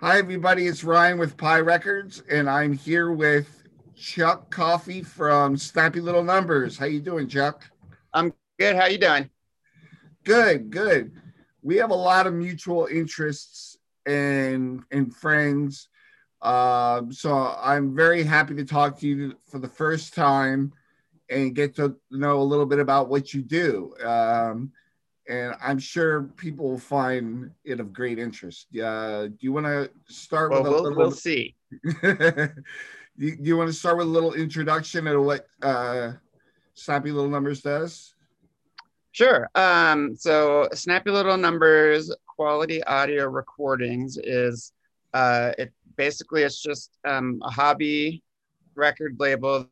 Hi, everybody. It's Ryan with Pie Records, and I'm here with Chuck Coffee from Snappy Little Numbers. How you doing, Chuck? I'm good. How you doing? Good, good. We have a lot of mutual interests and and friends. Um, so I'm very happy to talk to you for the first time and get to know a little bit about what you do. Um, and I'm sure people will find it of great interest. Uh, do you want to start well, with a we'll, little? We'll see. do, you, you want to start with a little introduction of what uh, Snappy Little Numbers does? Sure. Um, so Snappy Little Numbers quality audio recordings is uh, it basically it's just um, a hobby record label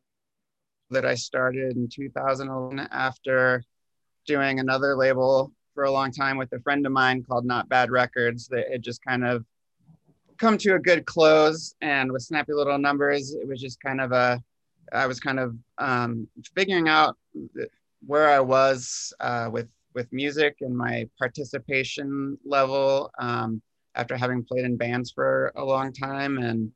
that I started in 2011 after doing another label for a long time with a friend of mine called Not Bad Records that had just kind of come to a good close. And with Snappy Little Numbers, it was just kind of a, I was kind of um, figuring out where I was uh, with with music and my participation level um, after having played in bands for a long time and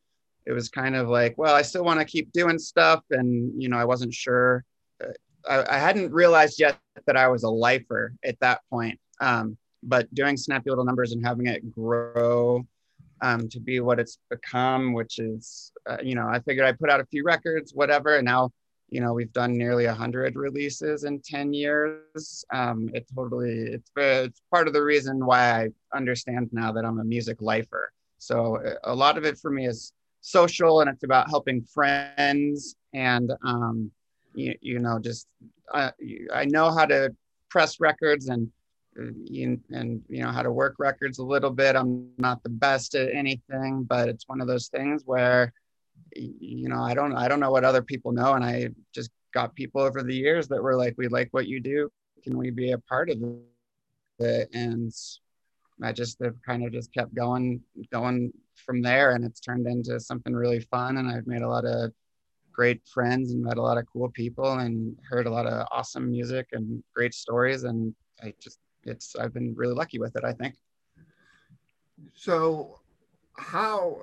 it was kind of like well i still want to keep doing stuff and you know i wasn't sure I, I, hadn't realized yet that i was a lifer at that point. Um, but doing snappy little numbers and having it grow um, to be what it's become which is uh, you know i figured i put out a few records whatever. And now you know we've done nearly 100 releases in 10 years. Um, it totally it's, it's part of the reason why i understand now that i'm a music lifer. So a lot of it for me is social and it's about helping friends and um, you, you know just uh, i know how to press records and and you know how to work records a little bit. I'm not the best at anything but it's one of those things where you know i don't i don't know what other people know. And i just got people over the years that were like we like what you do. Can we be a part of it? And i just have kind of just kept going going from there. And it's turned into something really fun. And i've made a lot of great friends and met a lot of cool people and heard a lot of awesome music and great stories and i just it's i've been really lucky with it i think so how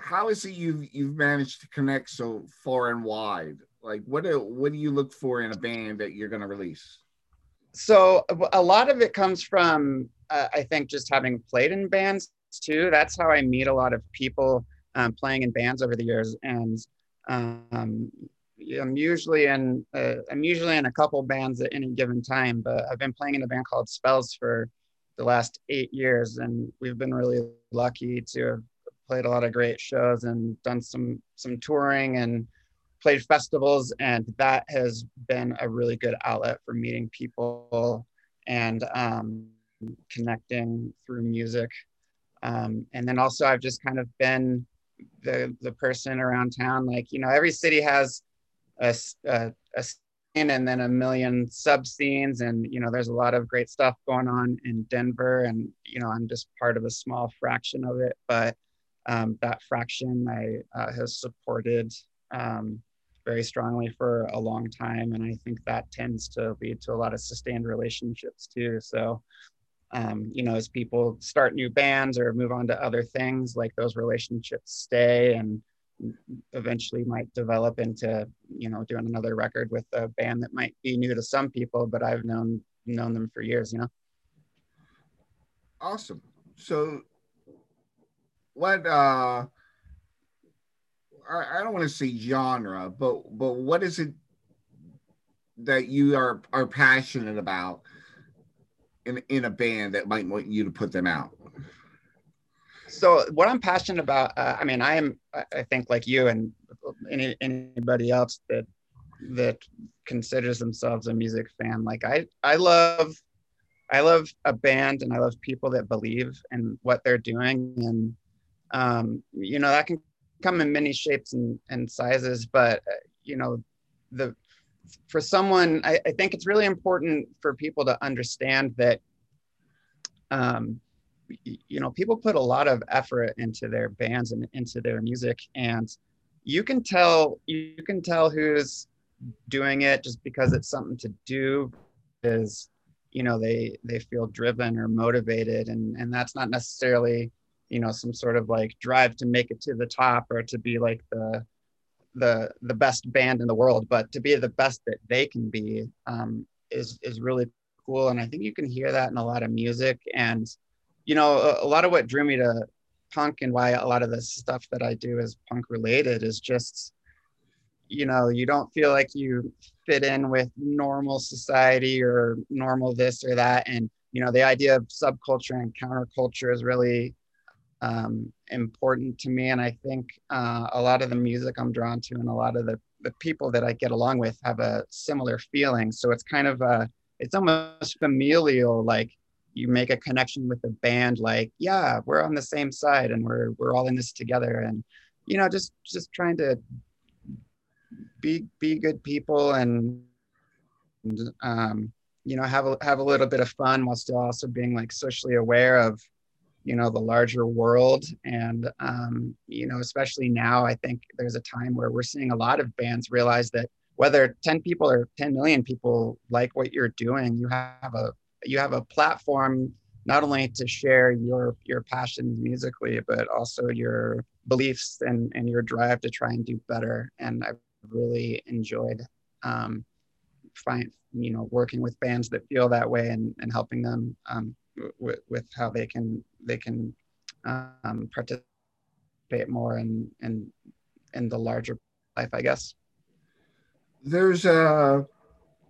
how is it you've you've managed to connect so far and wide? Like, what do what do you look for in a band that you're going to release? So a lot of it comes from uh, I think just having played in bands too. That's how I meet a lot of people um, playing in bands over the years, and um, I'm usually in uh, I'm usually in a couple bands at any given time. But I've been playing in a band called Spells for the last eight years, and we've been really lucky to have played a lot of great shows and done some some touring and played festivals and that has been a really good outlet for meeting people and um, connecting through music um, and then also i've just kind of been the the person around town like you know every city has a, a, a scene and then a million sub scenes and you know there's a lot of great stuff going on in denver and you know i'm just part of a small fraction of it but um, that fraction I uh, has supported um, very strongly for a long time, and I think that tends to lead to a lot of sustained relationships too. So, um, you know, as people start new bands or move on to other things, like those relationships stay and eventually might develop into you know doing another record with a band that might be new to some people, but I've known known them for years. You know. Awesome. So what uh I, don't want to say genre, but but what is it that you are are passionate about in in a band that might want you to put them out? So what I'm passionate about, uh, I mean, I am, I think, like you and any, anybody else that that considers themselves a music fan. Like I, I love, I love a band, and I love people that believe in what they're doing, and um, you know that can come in many shapes and, and sizes but uh, you know the for someone I, I, think it's really important for people to understand that um, you know people put a lot of effort into their bands and into their music and you can tell you can tell who's doing it just because it's something to do is you know they they feel driven or motivated and and that's not necessarily you know some sort of like drive to make it to the top or to be like the the the best band in the world but to be the best that they can be um, is is really cool. And i think you can hear that in a lot of music. And you know a, a lot of what drew me to punk and why a lot of the stuff that i do is punk related is just you know you don't feel like you fit in with normal society or normal this or that. And you know the idea of subculture and counterculture is really um, important to me. And i think uh, a lot of the music i'm drawn to and a lot of the, the people that i get along with have a similar feeling. So it's kind of a it's almost familial like you make a connection with the band like yeah we're on the same side and we're we're all in this together. And you know just just trying to be be good people and, um, you know have a have a little bit of fun while still also being like socially aware of you know the larger world. And um, you know especially now i think there's a time where we're seeing a lot of bands realize that whether 10 people or 10 million people like what you're doing you have a you have a platform not only to share your your passions musically but also your beliefs and and your drive to try and do better. And i've really enjoyed um, find you know working with bands that feel that way and, and helping them um, with, with how they can they can um, participate more in in in the larger life i guess there's a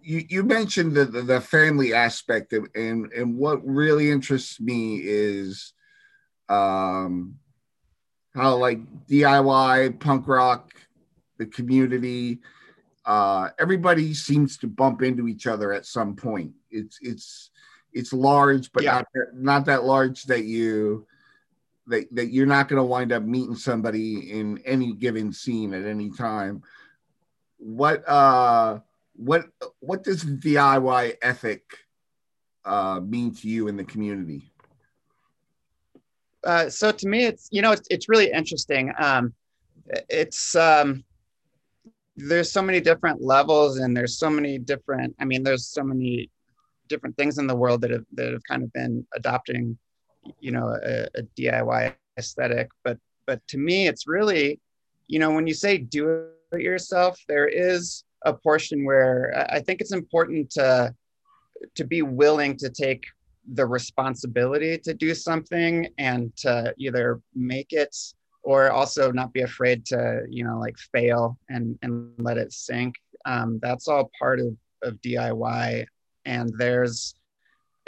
you, you mentioned the, the, the family aspect of, and and what really interests me is um how like diy punk rock the community. Uh, everybody seems to bump into each other at some point. It's it's it's large, but yeah. not not that large that you that, that you're not going to wind up meeting somebody in any given scene at any time. What uh what what does DIY ethic uh, mean to you in the community? Uh, so to me, it's you know it's it's really interesting. Um, it's um, there's so many different levels and there's so many different i mean there's so many different things in the world that have that have kind of been adopting you know a, a diy aesthetic. But but to me it's really you know when you say do it yourself there is a portion where i think it's important to to be willing to take the responsibility to do something and to either make it or also not be afraid to you know like fail and and let it sink. Um, that's all part of of diy and there's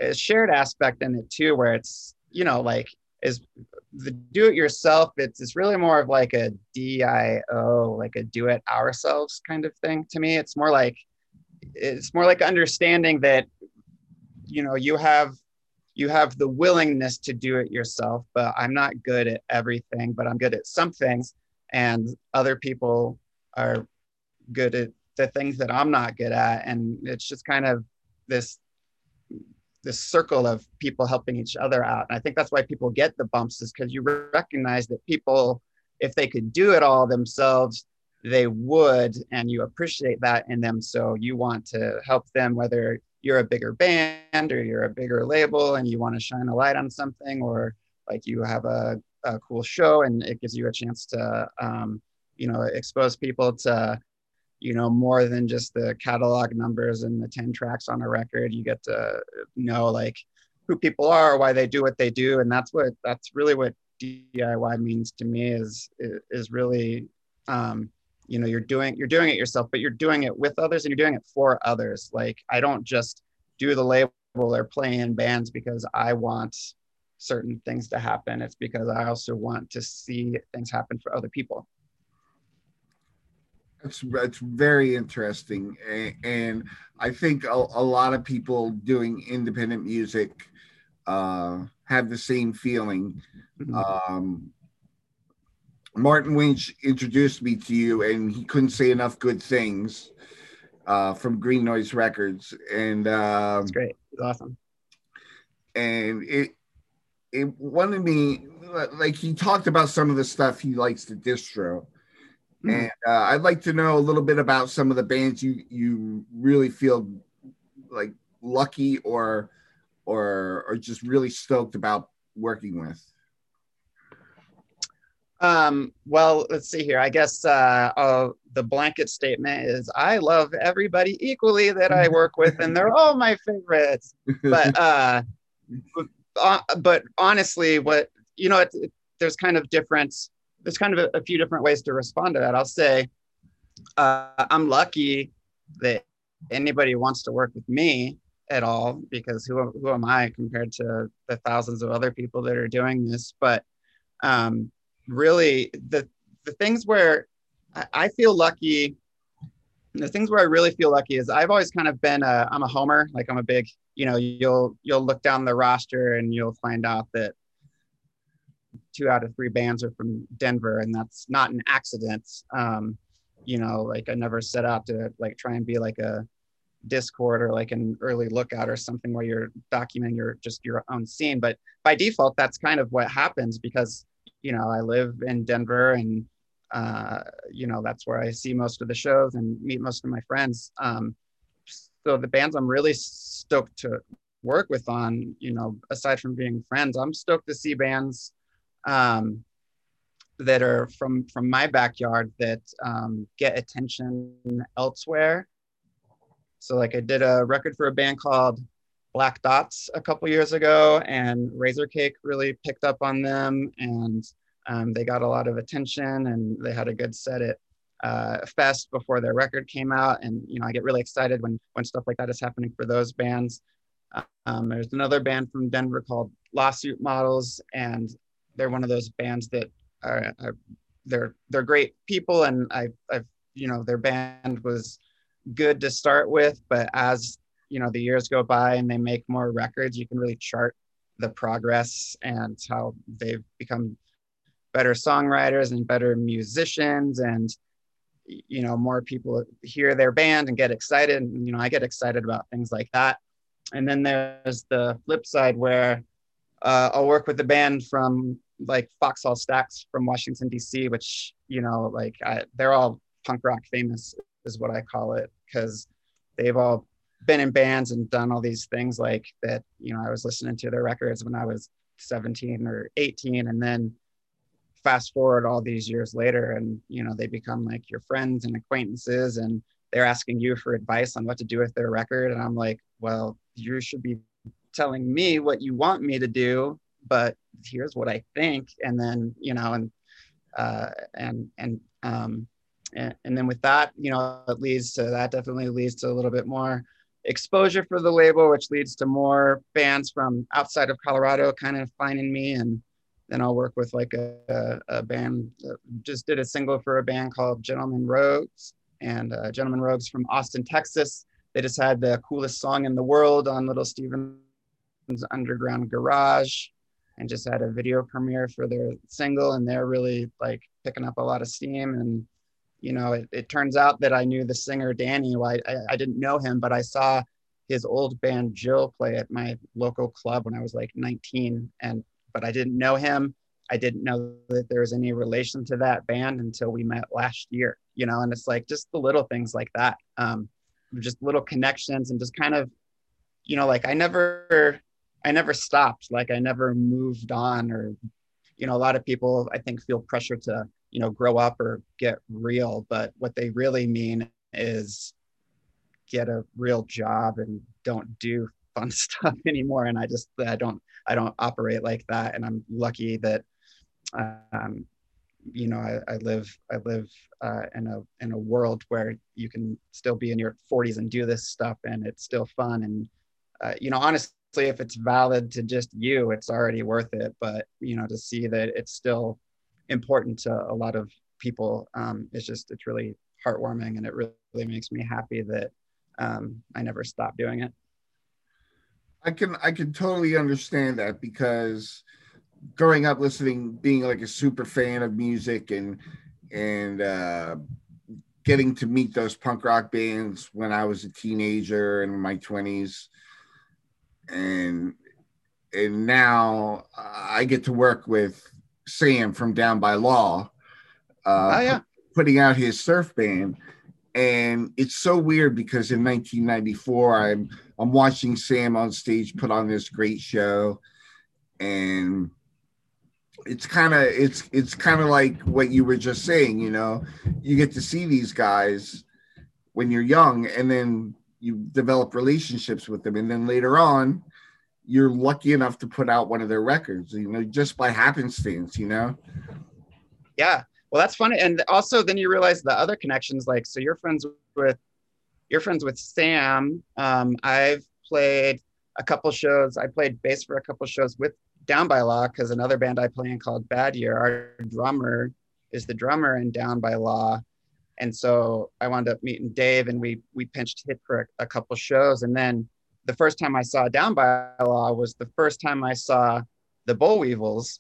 a shared aspect in it too where it's you know like is the do it yourself it's it's really more of like a dio like a do it ourselves kind of thing to me. It's more like it's more like understanding that you know you have you have the willingness to do it yourself but i'm not good at everything but i'm good at some things and other people are good at the things that i'm not good at. And it's just kind of this this circle of people helping each other out. And i think that's why people get the bumps is because you recognize that people if they could do it all themselves they would and you appreciate that in them. So you want to help them whether you're a bigger band or you're a bigger label and you want to shine a light on something or like you have a, a cool show and it gives you a chance to um, you know expose people to you know more than just the catalog numbers and the 10 tracks on a record. You get to know like who people are why they do what they do and that's what that's really what diy means to me is is really um, you know you're doing you're doing it yourself but you're doing it with others and you're doing it for others. Like i don't just do the label or play in bands because i want certain things to happen. It's because i also want to see things happen for other people that's that's very interesting and i think a, a lot of people doing independent music uh, have the same feeling mm-hmm. um, Martin Winch introduced me to you, and he couldn't say enough good things uh, from Green Noise Records, and um, that's great. It's awesome. And it it wanted me like he talked about some of the stuff he likes to distro, mm-hmm. and uh, I'd like to know a little bit about some of the bands you you really feel like lucky or or or just really stoked about working with. Um, well, let's see here. I guess uh, uh, the blanket statement is I love everybody equally that I work with, and they're all my favorites. But uh, uh, but honestly, what you know, it, it, there's kind of different. There's kind of a, a, few different ways to respond to that. I'll say uh, I'm lucky that anybody wants to work with me at all because who who am I compared to the thousands of other people that are doing this? But um, really, the the things where I, I feel lucky the things where I really feel lucky is I've always kind of been a I'm a homer like I'm a big you know you'll you'll look down the roster and you'll find out that two out of three bands are from Denver and that's not an accident um, you know like I never set out to like try and be like a Dischord or like an early lookout or something where you're documenting your just your own scene but by default that's kind of what happens because you know I live in Denver and uh, you know, that's where I see most of the shows and meet most of my friends. Um, so the bands I'm really stoked to work with on, you know, aside from being friends, I'm stoked to see bands um, that are from from my backyard that um, get attention elsewhere. So like I did a record for a band called Black Dots a couple years ago, and Razorcake really picked up on them, and um, they got a lot of attention and they had a good set at uh, Fest before their record came out. And, you know, I get really excited when, when stuff like that is happening for those bands. Um, there's another band from Denver called Lawsuit Models, and they're one of those bands that are, are they're they're great people, and I, I've you know their band was good to start with, but as you know the years go by and they make more records, you can really chart the progress and how they've become better songwriters and better musicians and you know more people hear their band and get excited. And you know i get excited about things like that. And then there's the flip side where uh, i'll work with a band from like Foxhall Stacks from washington d.c which you know like I, they're all punk rock famous is what i call it because they've all been in bands and done all these things like that you know i was listening to their records when i was 17 or 18 and then fast forward all these years later and you know they become like your friends and acquaintances and they're asking you for advice on what to do with their record and i'm like well you should be telling me what you want me to do but here's what i think and then you know and uh and and um and, and then with that you know it leads to that definitely leads to a little bit more exposure for the label which leads to more bands from outside of colorado kind of finding me and then I'll work with like a, a, band. Just did a single for a band called Gentlemen Rogues, and uh, Gentlemen Rogues from Austin, Texas. They just had the coolest song in the world on Little Steven's Underground Garage, and just had a video premiere for their single, and they're really like picking up a lot of steam. And you know, it, it turns out that I knew the singer Danny. Well, I, I didn't know him, but I saw his old band Jill play at my local club when I was like 19, and but I didn't know him. I didn't know that there was any relation to that band until we met last year, you know, and it's like just the little things like that. Um, just little connections and just kind of, you know, like I never, I never stopped. Like I never moved on or, you know, a lot of people I think feel pressure to, you know, grow up or get real, but what they really mean is get a real job and don't do fun stuff anymore. And I just, I don't, I don't operate like that. And I'm lucky that, um, you know, I, I live, I live uh, in a, in a world where you can still be in your 40s and do this stuff and it's still fun. And, uh, you know, honestly, if it's valid to just you, it's already worth it. But, you know, to see that it's still important to a lot of people, um, it's just, it's really heartwarming and it really, makes me happy that um, I never stopped doing it. I can I can totally understand that because growing up listening, being like a super fan of music and and uh, getting to meet those punk rock bands when I was a teenager in my twenties, and and now I get to work with Sam from Down by Law. Uh, oh yeah, putting out his surf band, and it's so weird because in 1994 I'm I'm watching Sam on stage put on this great show, and it's kind of it's it's kind of like what you were just saying you know? You get to see these guys when you're young and then you develop relationships with them. And then later on you're lucky enough to put out one of their records you know just by happenstance you know? Yeah. Well that's funny. And also then you realize the other connections like so you're friends with you're friends with sam. Um, i've played a couple shows. I played bass for a couple shows with down by law because another band i play in called bad year. Our drummer is the drummer in down by law and so I wound up meeting Dave, and we we pinched hit for a, a couple shows. And then the first time I saw Down by Law was the first time I saw the Bollweevils,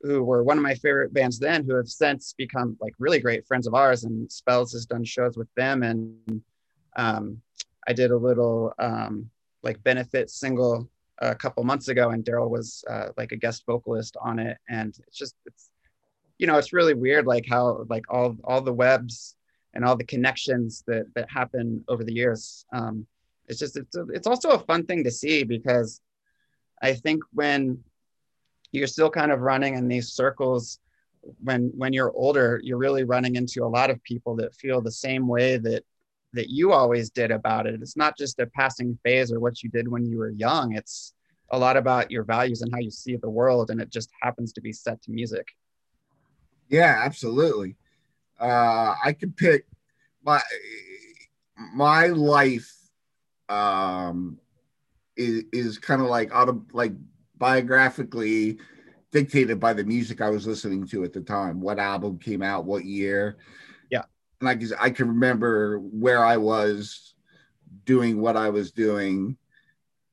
who were one of my favorite bands then, who have since become like really great friends of ours. And Spells has done shows with them, and um, I did a little um, like benefit single a couple months ago, and Daryl was uh, like a guest vocalist on it. And it's just it's you know it's really weird like how like all all the webs and all the connections that that happen over the years. Um, it's just it's a, it's also a fun thing to see because I think when you're still kind of running in these circles when when you're older you're really running into a lot of people that feel the same way that that you always did about it. It's not just a passing phase or what you did when you were young. It's a lot about your values and how you see the world and it just happens to be set to music. Yeah absolutely uh, I could pick my my life um, is is kind of like auto like biographically dictated by the music I was listening to at the time. What album came out, what year? Yeah, and I can I can remember where I was doing what I was doing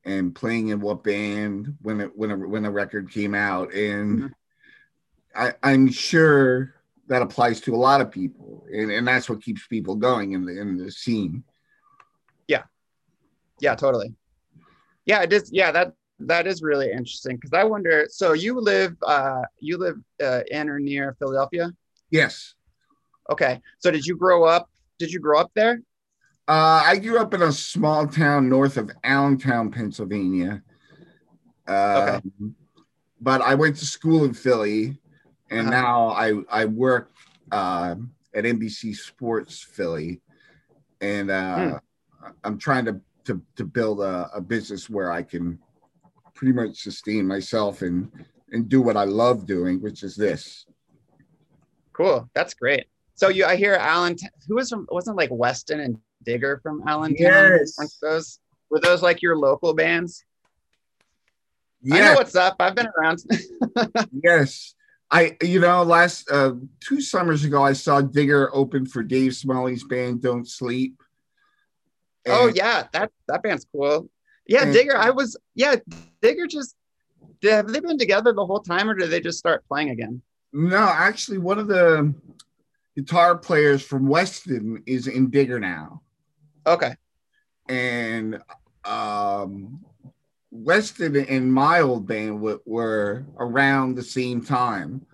and playing in what band when it when a when a record came out and mm-hmm. I, I'm sure that applies to a lot of people, and, and that's what keeps people going in the in the scene. Yeah, yeah, totally. Yeah, it is. Yeah, that that is really interesting because I wonder. So you live uh, you live uh, in or near Philadelphia? Yes. Okay. So did you grow up? Did you grow up there? Uh, I grew up in a small town north of Allentown, Pennsylvania. okay. Um, but I went to school in Philly and uh-huh. now I I work uh, at NBC Sports Philly, and uh, hmm. I'm trying to to, to build a, a business where I can pretty much sustain myself and and do what I love doing, which is this. Cool, that's great. So you, I hear Alan, who was from, wasn't like Weston and Digger from Allentown? Yes. Weren't those were those like your local bands? Yeah. I know what's up. I've been around. yes. I, you know, last uh, two summers ago, I saw Digger open for Dave Smalley's band Don't Sleep. Oh, and, oh yeah, that that band's cool. Yeah, and, Digger. I was yeah, Digger. Just have they been together the whole time, or did they just start playing again? No, actually, one of the guitar players from Weston is in Digger now. Okay. And um, Weston and my old band w- were around the same time.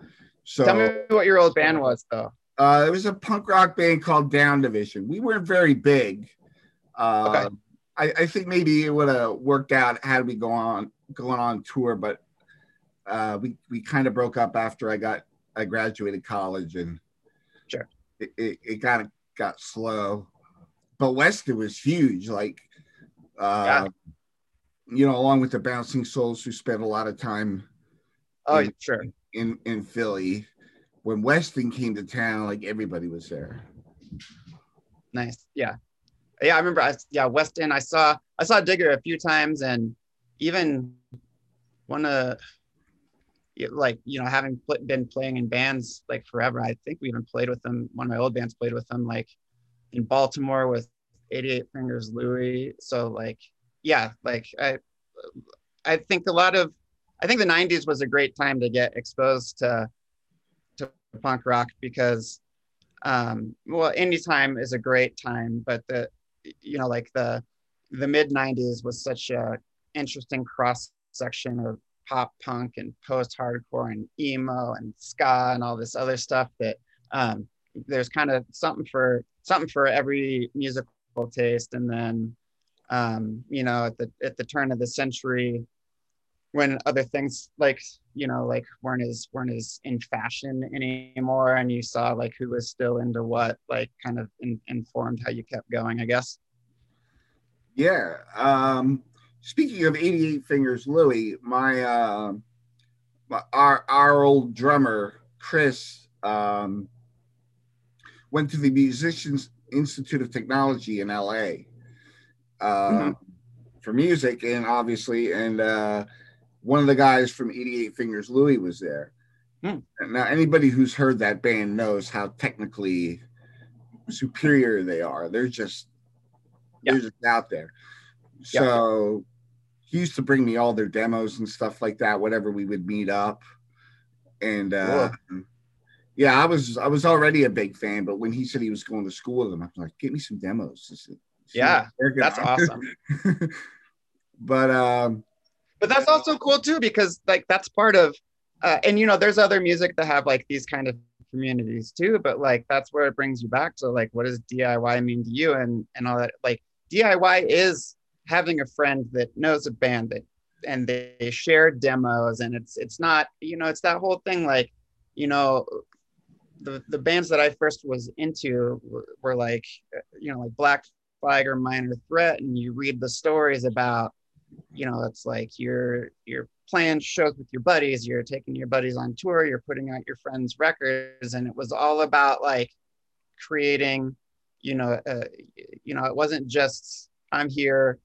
So tell me what your old band was, though. Uh, it was a punk rock band called Down Division. We weren't very big. Uh, okay. I, I, think maybe it would have worked out had we go on going on tour, but uh, we we kind of broke up after I got I graduated college and sure it, it, it kind of got slow. But Weston was huge. Like uh, yeah you know, along with the Bouncing Souls, who spent a lot of time. Oh, in, sure. In in Philly, when Weston came to town, like everybody was there. Nice, yeah, yeah. I remember. I, yeah, Weston. I saw I saw Digger a few times, and even one of like you know having been playing in bands like forever. I think we even played with them. One of my old bands played with them like in Baltimore with 88 Fingers Louie. So like yeah, like I, I think a lot of, I think the '90s was a great time to get exposed to, to punk rock because, um, well, any time is a great time, but the, you know, like the, the mid '90s was such a interesting cross section of pop punk and post hardcore and emo and ska and all this other stuff that um, there's kind of something for something for every musical taste. And then um, you know, at the at the turn of the century, when other things like you know like weren't as weren't as in fashion anymore and you saw like who was still into what like kind of in, informed how you kept going i guess. Yeah um speaking of 88 fingers louie my uh my, our our old drummer chris um went to the musicians institute of technology in la uh, mm-hmm. for music and obviously and uh one of the guys from 88 Fingers Louie was there. Hmm. Now, anybody who's heard that band knows how technically superior they are. They're just they're just out there. So he used to bring me all their demos and stuff like that. Whatever we would meet up, and uh, yeah, I was I was already a big fan. But when he said he was going to school with them, I was like, "Get me some demos." Yeah, that's awesome. but um, but that's also cool too because like that's part of uh, and you know there's other music that have like these kind of communities too but like that's where it brings you back to like what does diy mean to you and and all that like diy is having a friend that knows a band that and they share demos and it's it's not you know it's that whole thing like you know the the bands that i first was into were, were like you know like black flag or minor threat and you read the stories about you know it's like you're you're playing shows with your buddies you're taking your buddies on tour you're putting out your friends records and it was all about like creating you know uh, you know it wasn't just i'm here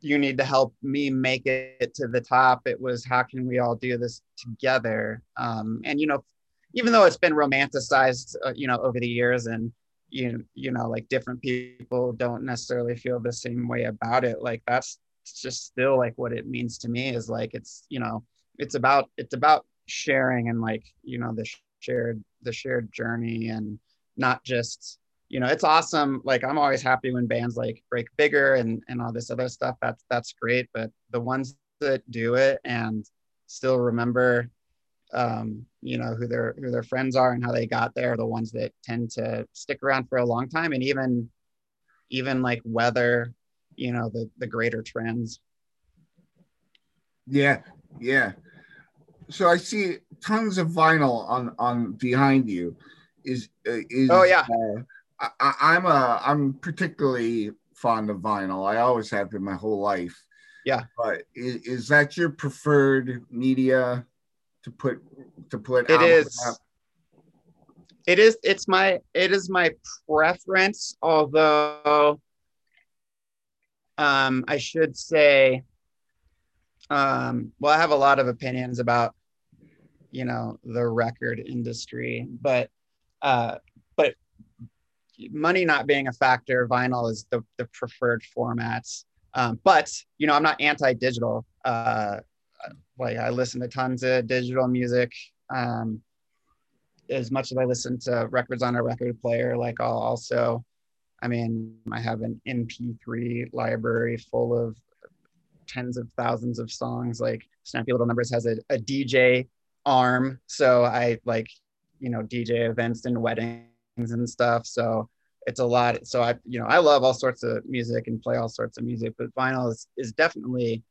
you need to help me make it to the top. It was how can we all do this together? Um, and you know even though it's been romanticized uh, you know over the years and you you know like different people don't necessarily feel the same way about it like that's just still like what it means to me is like it's you know it's about it's about sharing and like you know the shared the shared journey and not just you know it's awesome like i'm always happy when bands like break bigger and and all this other stuff that's that's great but the ones that do it and still remember um, you know who their who their friends are and how they got there the ones that tend to stick around for a long time. And even even like weather you know the the greater trends. Yeah yeah. So i see tons of vinyl on on behind you. Is uh, is oh yeah. uh, I, i'm a i'm particularly fond of vinyl. I always have been my whole life. Yeah. But is, is that your preferred media to put to put it is out. it is it's my it is my preference although um i should say um well i have a lot of opinions about you know the record industry but uh but money not being a factor vinyl is the, the preferred formats um, but you know i'm not anti-digital uh, like I listen to tons of digital music. Um, as much as I listen to records on a record player, like I'll also, I mean, I have an MP3 library full of tens of thousands of songs. Like Snappy Little Numbers has a, a DJ arm, so I like, you know, DJ events and weddings and stuff. So it's a lot. So I, you know, I love all sorts of music and play all sorts of music, but vinyl is, is definitely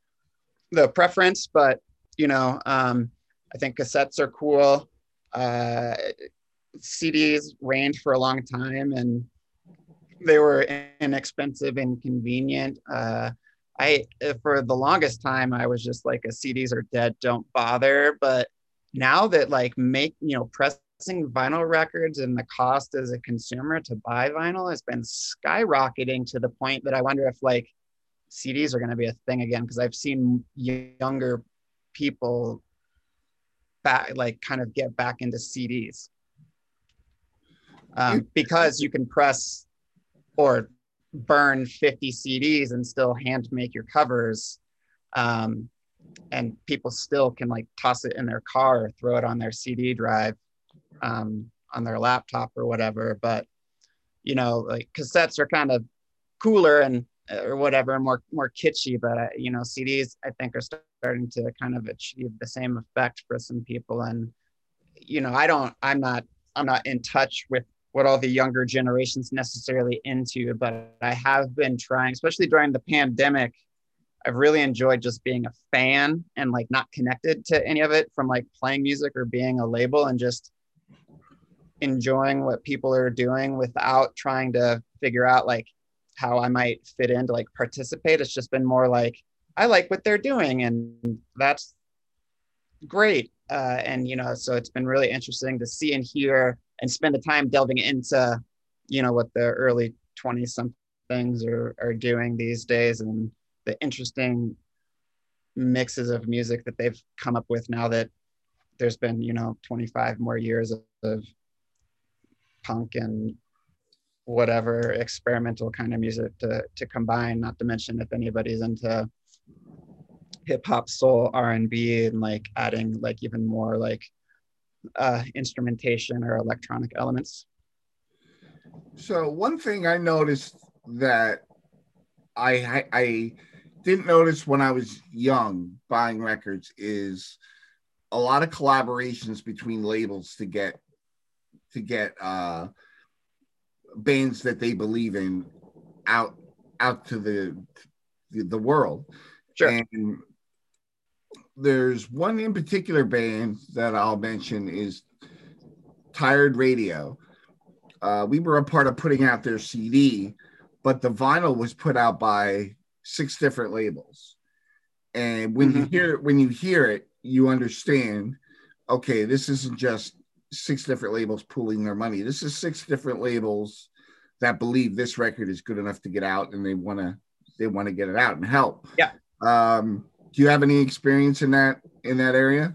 the preference. But you know, um, I think cassettes are cool. Uh, CDs reigned for a long time and they were inexpensive and convenient. Uh, I, for the longest time, I was just like, a CDs are dead, don't bother. But now that like make, you know, pressing vinyl records and the cost as a consumer to buy vinyl has been skyrocketing to the point that I wonder if like CDs are going to be a thing again because I've seen younger people back like kind of get back into CDs um, because you can press or burn 50 CDs and still hand make your covers. Um, and people still can like toss it in their car or throw it on their CD drive um, on their laptop or whatever. But, you know, like cassettes are kind of cooler and or whatever, more more kitschy. But uh, you know, CDs I think are starting to kind of achieve the same effect for some people. And you know, I don't, I'm not, I'm not in touch with what all the younger generations necessarily into, but I have been trying, especially during the pandemic. I've really enjoyed just being a fan and like not connected to any of it from like playing music or being a label and just enjoying what people are doing without trying to figure out like how I might fit in to like participate. It's just been more like I like what they're doing and that's great. Uh, and you know, so it's been really interesting to see and hear and spend the time delving into, you know, what the early 20 somethings are are doing these days and the interesting mixes of music that they've come up with now that there's been, you know, 25 more years of, of punk and whatever experimental kind of music to to combine. Not to mention if anybody's into hip hop, soul, R and B, and like adding like even more like uh, instrumentation or electronic elements. So one thing I noticed that I, I, I didn't notice when I was young buying records is a lot of collaborations between labels to get to get uh, bands that they believe in out out to the the, the world. Sure. And there's one in particular band that I'll mention is Tired Radio. Uh, we were a part of putting out their CD, but the vinyl was put out by six different labels. And when mm-hmm. you hear when you hear it, you understand, okay, this isn't just six different labels pooling their money. This is six different labels that believe this record is good enough to get out and they want to they want to get it out and help. Yeah. Um, do you have any experience in that in that area?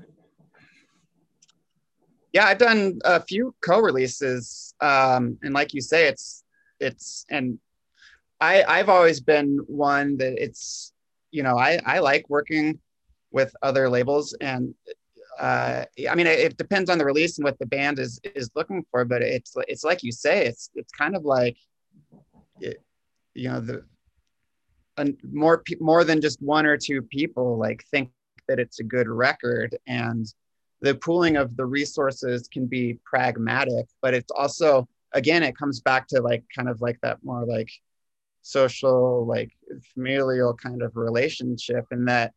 Yeah, I've done a few co-releases, um, and like you say, it's it's and I I've always been one that it's you know I I like working with other labels and uh, I mean, it, depends on the release and what the band is is looking for, but it's it's like you say, it's it's kind of like, it, you know, the more more than just one or two people like think that it's a good record, and the pooling of the resources can be pragmatic, but it's also again, it comes back to like kind of like that more like social, like familial kind of relationship, and that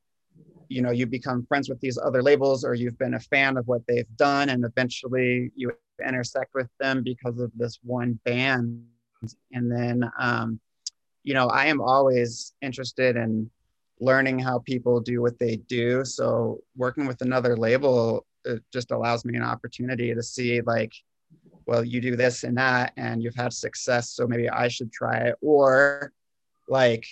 you know you become friends with these other labels or you've been a fan of what they've done and eventually you intersect with them because of this one band. And then um, you know i am always interested in learning how people do what they do so working with another label it just allows me an opportunity to see like well you do this and that and you've had success so maybe i should try it or like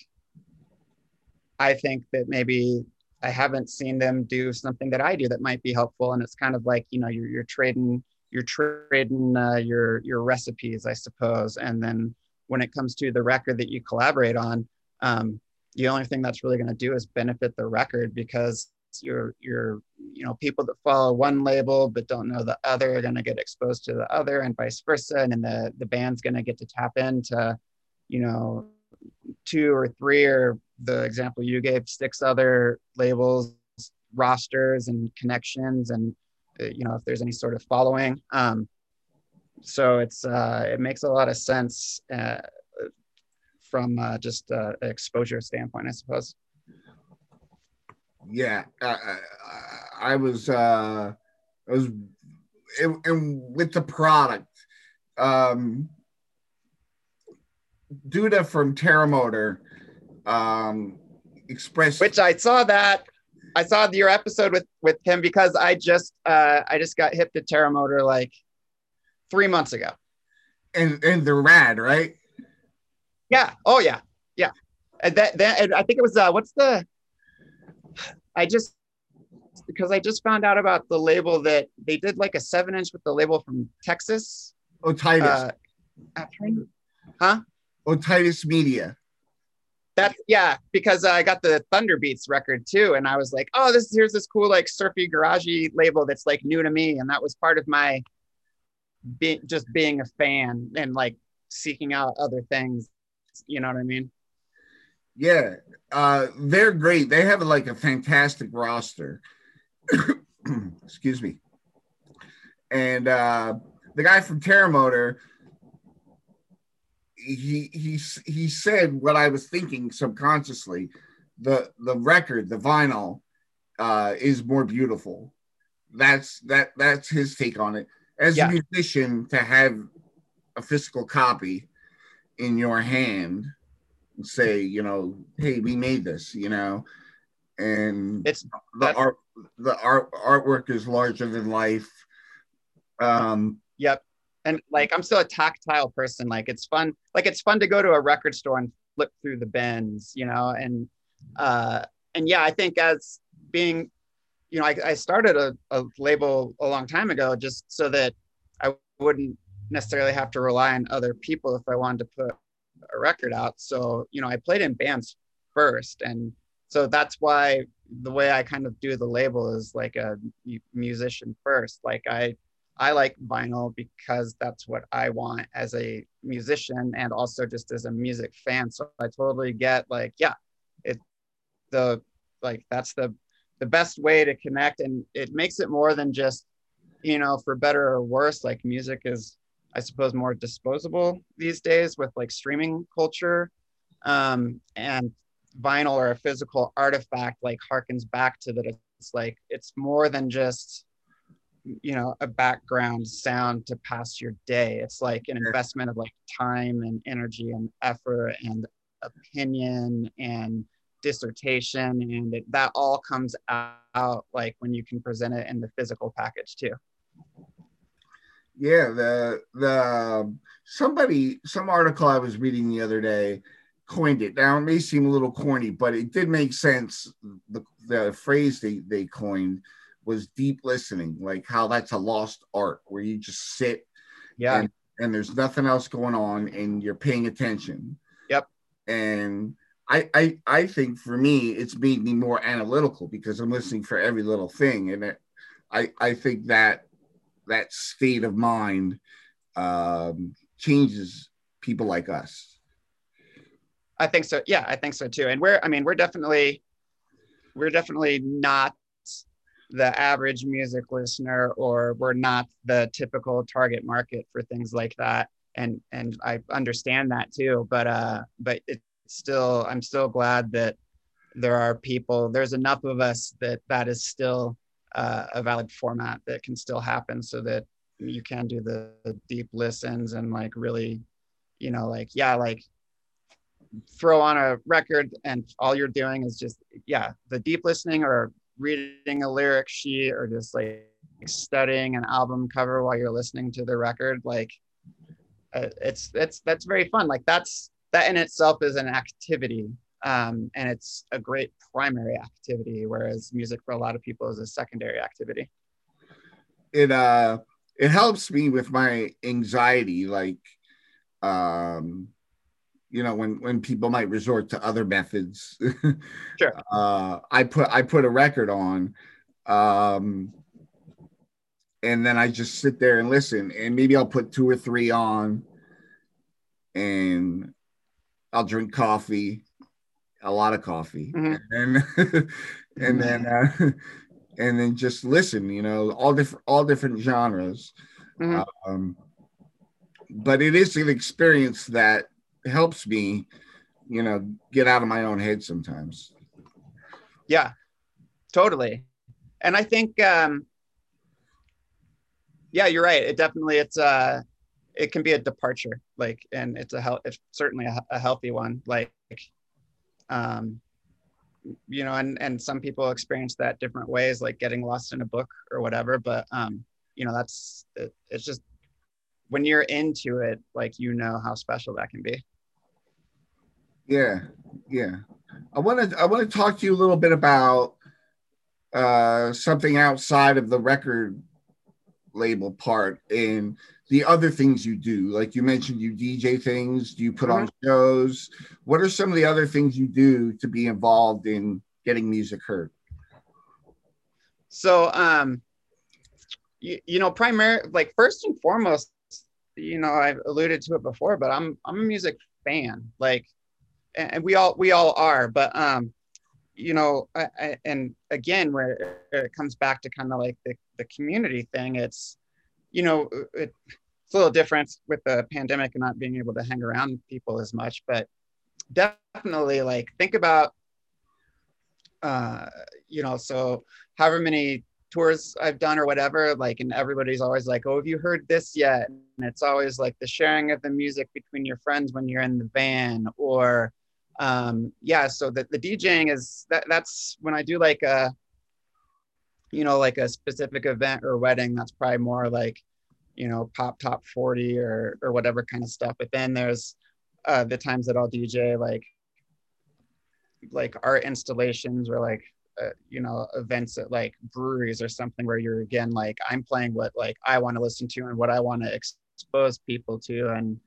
i think that maybe I haven't seen them do something that I do that might be helpful. And it's kind of like, you know, you're, you're trading, you're trading uh, your, your recipes, I suppose. And then when it comes to the record that you collaborate on, um, the only thing that's really going to do is benefit the record because you're, you're, you know, people that follow one label but don't know the other are going to get exposed to the other and vice versa. And then the, the band's going to get to tap into, you know, two or three or the example you gave six other labels rosters and connections and uh, you know if there's any sort of following um, so it's uh, it makes a lot of sense uh, from uh, just uh, exposure standpoint i suppose. Yeah i, I, I was uh i was and with the product um Duda from Terremotor um, expressed, which I saw that I saw your episode with with him because I just uh, I just got hip to Terremotor like three months ago, and and they're rad, right? Yeah. Oh yeah. Yeah. And that that and I think it was uh, what's the I just because I just found out about the label that they did like a seven inch with the label from Texas. Oh, Titus. Uh, huh? Otitis Media. That's yeah, because I got the Thunderbeats record too, and I was like, oh, this here's this cool like surfy garagey label that's like new to me, and that was part of my be, just being a fan and like seeking out other things. You know what I mean? Yeah, uh, they're great. They have like a fantastic roster. Excuse me. And uh, the guy from Terremotor he he he said what I was thinking subconsciously the the record, the vinyl, uh, is more beautiful. That's that that's his take on it. As Yeah. a musician, to have a physical copy in your hand and say, you know, hey, we made this, you know, and It's the art the art artwork is larger than life. Um, Yep. And like I'm still a tactile person. Like it's fun. Like it's fun to go to a record store and flip through the bins, you know. And uh, and yeah, I think as being, you know, I, I started a, a label a long time ago just so that I wouldn't necessarily have to rely on other people if I wanted to put a record out. So you know, I played in bands first, and so that's why the way I kind of do the label is like a musician first. Like I I like vinyl because that's what I want as a musician and also just as a music fan. So I totally get like, yeah, it the like that's the the best way to connect and it makes it more than just, you know, for better or worse, like music is I suppose more disposable these days with like streaming culture. Um and vinyl or a physical artifact like harkens back to that it's like it's more than just you know a background sound to pass your day it's like an investment of like time and energy and effort and opinion and dissertation and it, that all comes out like when you can present it in the physical package too yeah, the the um, somebody some article I was reading the other day coined it. Now it may seem a little corny, but it did make sense. The the phrase they they coined was deep listening, like how that's a lost art where you just sit yeah and, and there's nothing else going on and you're paying attention. Yep. And I, I I think for me it's made me more analytical because I'm listening for every little thing and it, I I think that that state of mind um, changes people like us. I think so. Yeah, I think so too. And we're, I mean, we're definitely, we're definitely not the average music listener, or we're not the typical target market for things like that. And and I understand that too. But uh, but it's still, I'm still glad that there are people. There's enough of us that that is still uh, a valid format that can still happen, so that you can do the, the deep listens and like really, you know, like yeah, like throw on a record and all you're doing is just yeah the deep listening or reading a lyric sheet or just like studying an album cover while you're listening to the record like uh, it's it's that's very fun like that's that in itself is an activity um, and it's a great primary activity whereas music for a lot of people is a secondary activity It uh it helps me with my anxiety, like um you know when when people might resort to other methods Sure. uh i put i put a record on um and then i just sit there and listen and maybe i'll put two or three on and i'll drink coffee a lot of coffee Mhm. and then and then uh, and then just listen you know all different all different genres Mhm. um but it is an experience that helps me you know get out of my own head sometimes Yeah, totally. And I think, um, yeah, you're right. It definitely, it's uh it can be a departure, like, and it's a health, it's certainly a, a healthy one. Like, um, you know, and and some people experience that different ways, like getting lost in a book or whatever. But um, you know, that's it, it's just when you're into it, like you know how special that can be. yeah yeah i want to i want to talk to you a little bit about uh something outside of the record label part and the other things you do. Like you mentioned you dj things do you put on shows. What are some of the other things you do to be involved in getting music heard? So, um, you, you know, primary, like first and foremost, you know, I've alluded to it before, but I'm I'm a music fan, like, and and we all we all are, but um, you know, I, I, and again, where it comes back to kind of like the the community thing, it's, you know, it, it's a little different with the pandemic and not being able to hang around people as much, but definitely like think about uh, you know, so however many tours I've done or whatever, like, and everybody's always like, "Oh, have you heard this yet?" And it's always like the sharing of the music between your friends when you're in the van, or um, yeah. So that the DJing is that that's when I do like a, you know, like a specific event or wedding. That's probably more like, you know, pop top forty or or whatever kind of stuff. But then there's uh, the times that I'll DJ like like art installations or like uh, you know events at like breweries or something where you're again like i'm playing what like i want to listen to and what i want to expose people to and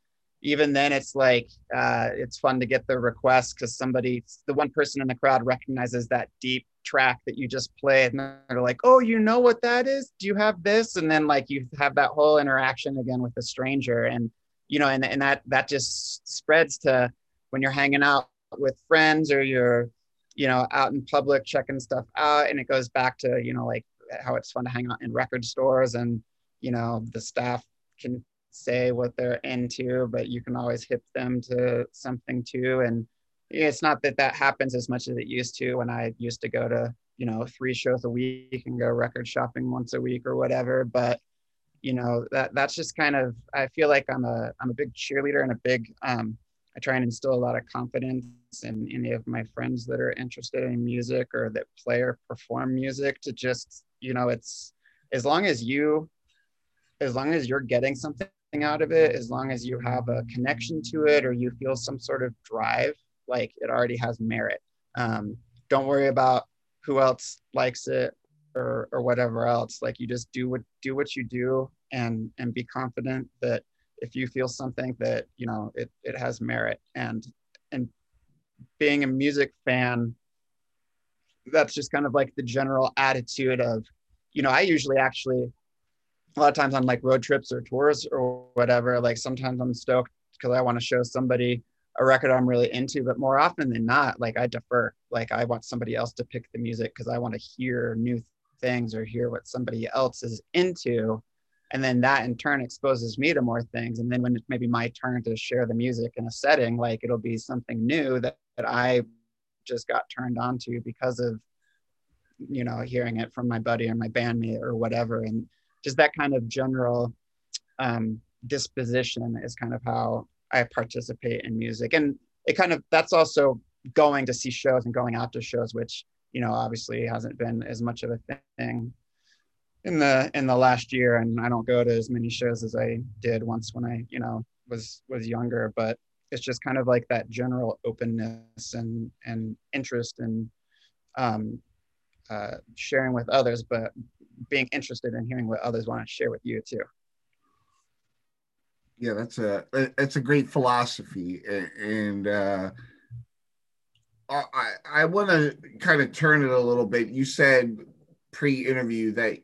even then it's like uh, it's fun to get the request because somebody the one person in the crowd recognizes that deep track that you just played and they're like oh you know what that is? Do you have this? And then like you have that whole interaction again with a stranger and you know and, and that that just spreads to when you're hanging out with friends or you're you know out in public checking stuff out and it goes back to you know like how it's fun to hang out in record stores and you know the staff can say what they're into but you can always hip them to something too. And it's not that that happens as much as it used to when i used to go to you know three shows a week and go record shopping once a week or whatever. But you know that that's just kind of i feel like i'm a i'm a big cheerleader and a big um I try and instill a lot of confidence in any of my friends that are interested in music or that play or perform music to just, you know, it's as long as you, as long as you're getting something out of it, as long as you have a connection to it or you feel some sort of drive, like it already has merit. Um, don't worry about who else likes it or, or whatever else. Like you just do what do what you do and and be confident that if you feel something that you know it, it has merit and and being a music fan that's just kind of like the general attitude of you know i usually actually a lot of times on like road trips or tours or whatever like sometimes i'm stoked because i want to show somebody a record i'm really into but more often than not like i defer. Like i want somebody else to pick the music because i want to hear new things or hear what somebody else is into. And then that in turn exposes me to more things. And then when it's maybe my turn to share the music in a setting like it'll be something new that, that i just got turned on to because of you know hearing it from my buddy or my bandmate or whatever. And just that kind of general um, disposition is kind of how i participate in music. And it kind of that's also going to see shows and going out to shows which you know obviously hasn't been as much of a thing in the in the last year. And i don't go to as many shows as i did once when i you know was was younger. But it's just kind of like that general openness and and interest and um, uh, sharing with others but being interested in hearing what others want to share with you too yeah that's a that's a great philosophy and uh I, I want to kind of turn it a little bit. You said pre-interview that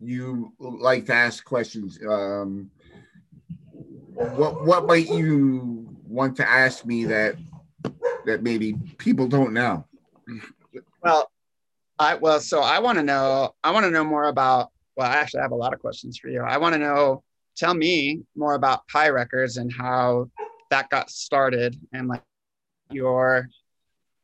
you like to ask questions. Um, what what might you want to ask me that that maybe people don't know? Well, I well, so I want to know. I want to know more about. Well, I actually have a lot of questions for you. I want to know. Tell me more about Pye Records and how that got started, and like your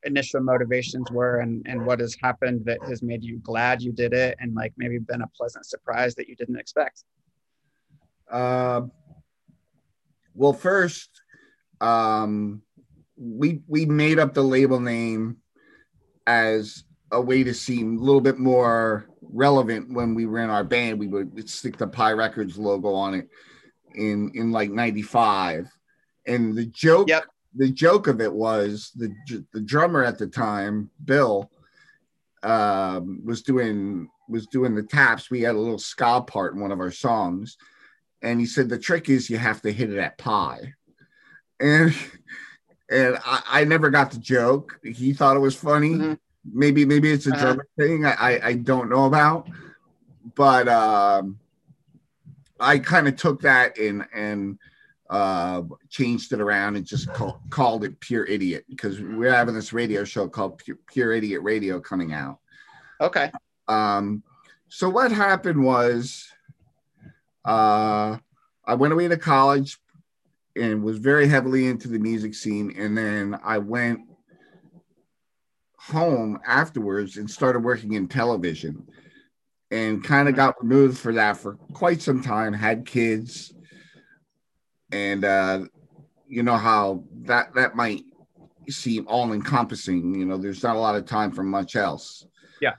initial motivations were and, and what has happened that has made you glad you did it and like maybe been a pleasant surprise that you didn't expect? Uh, well first um, we we made up the label name as a way to seem a little bit more relevant when we ran our band we would stick the Pye records logo on it in in like 95 and the joke yep the joke of it was the the drummer at the time, Bill, um, was doing was doing the taps. We had a little ska part in one of our songs, and he said the trick is you have to hit it at Pye, and and I, I never got the joke. He thought it was funny. Mm-hmm. Maybe maybe it's a uh-huh. thing I, I, I don't know about, but um, I kind of took that and and uh, changed it around and just call, called it Pure Idiot because we're having this radio show called Pure, Pure Idiot Radio coming out. Okay. Um, so what happened was uh, I went away to college and was very heavily into the music scene. And then I went home afterwards and started working in television and kind of got removed for that for quite some time, had kids. And uh, you know how that that might seem all encompassing, you know, there's not a lot of time for much else. Yeah.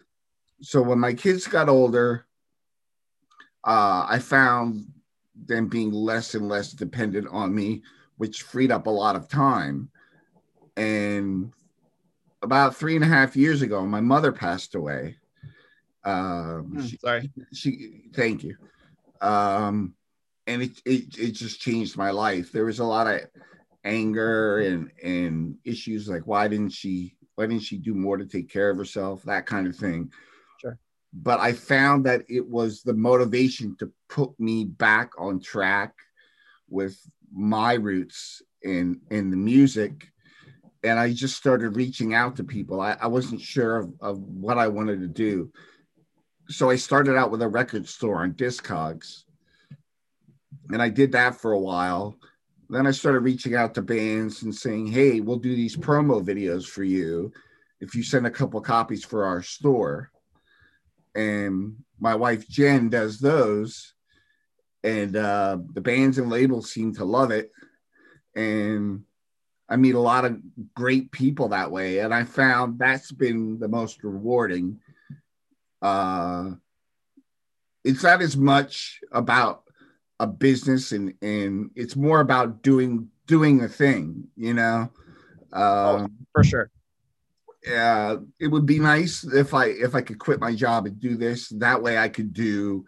So when my kids got older, uh, I found them being less and less dependent on me, which freed up a lot of time. And about three and a half years ago, my mother passed away. Um, Hmm, she, sorry. she, thank you. Um, and it, it it just changed my life. There was a lot of anger and and issues like why didn't she why didn't she do more to take care of herself that kind of thing. Sure. But I found that it was the motivation to put me back on track with my roots in in the music and I just started reaching out to people. I, I wasn't sure of, of what I wanted to do. So I started out with a record store on Discogs. And I did that for a while. Then I started reaching out to bands and saying, hey, we'll do these promo videos for you if you send a couple copies for our store. And my wife Jen does those. And uh, the bands and labels seem to love it. And I meet a lot of great people that way, and I found that's been the most rewarding. Uh, it's not as much about a business, and and it's more about doing doing the thing, you know. Um, For sure. uh, it would be nice if I if I could quit my job and do this. That way, I could do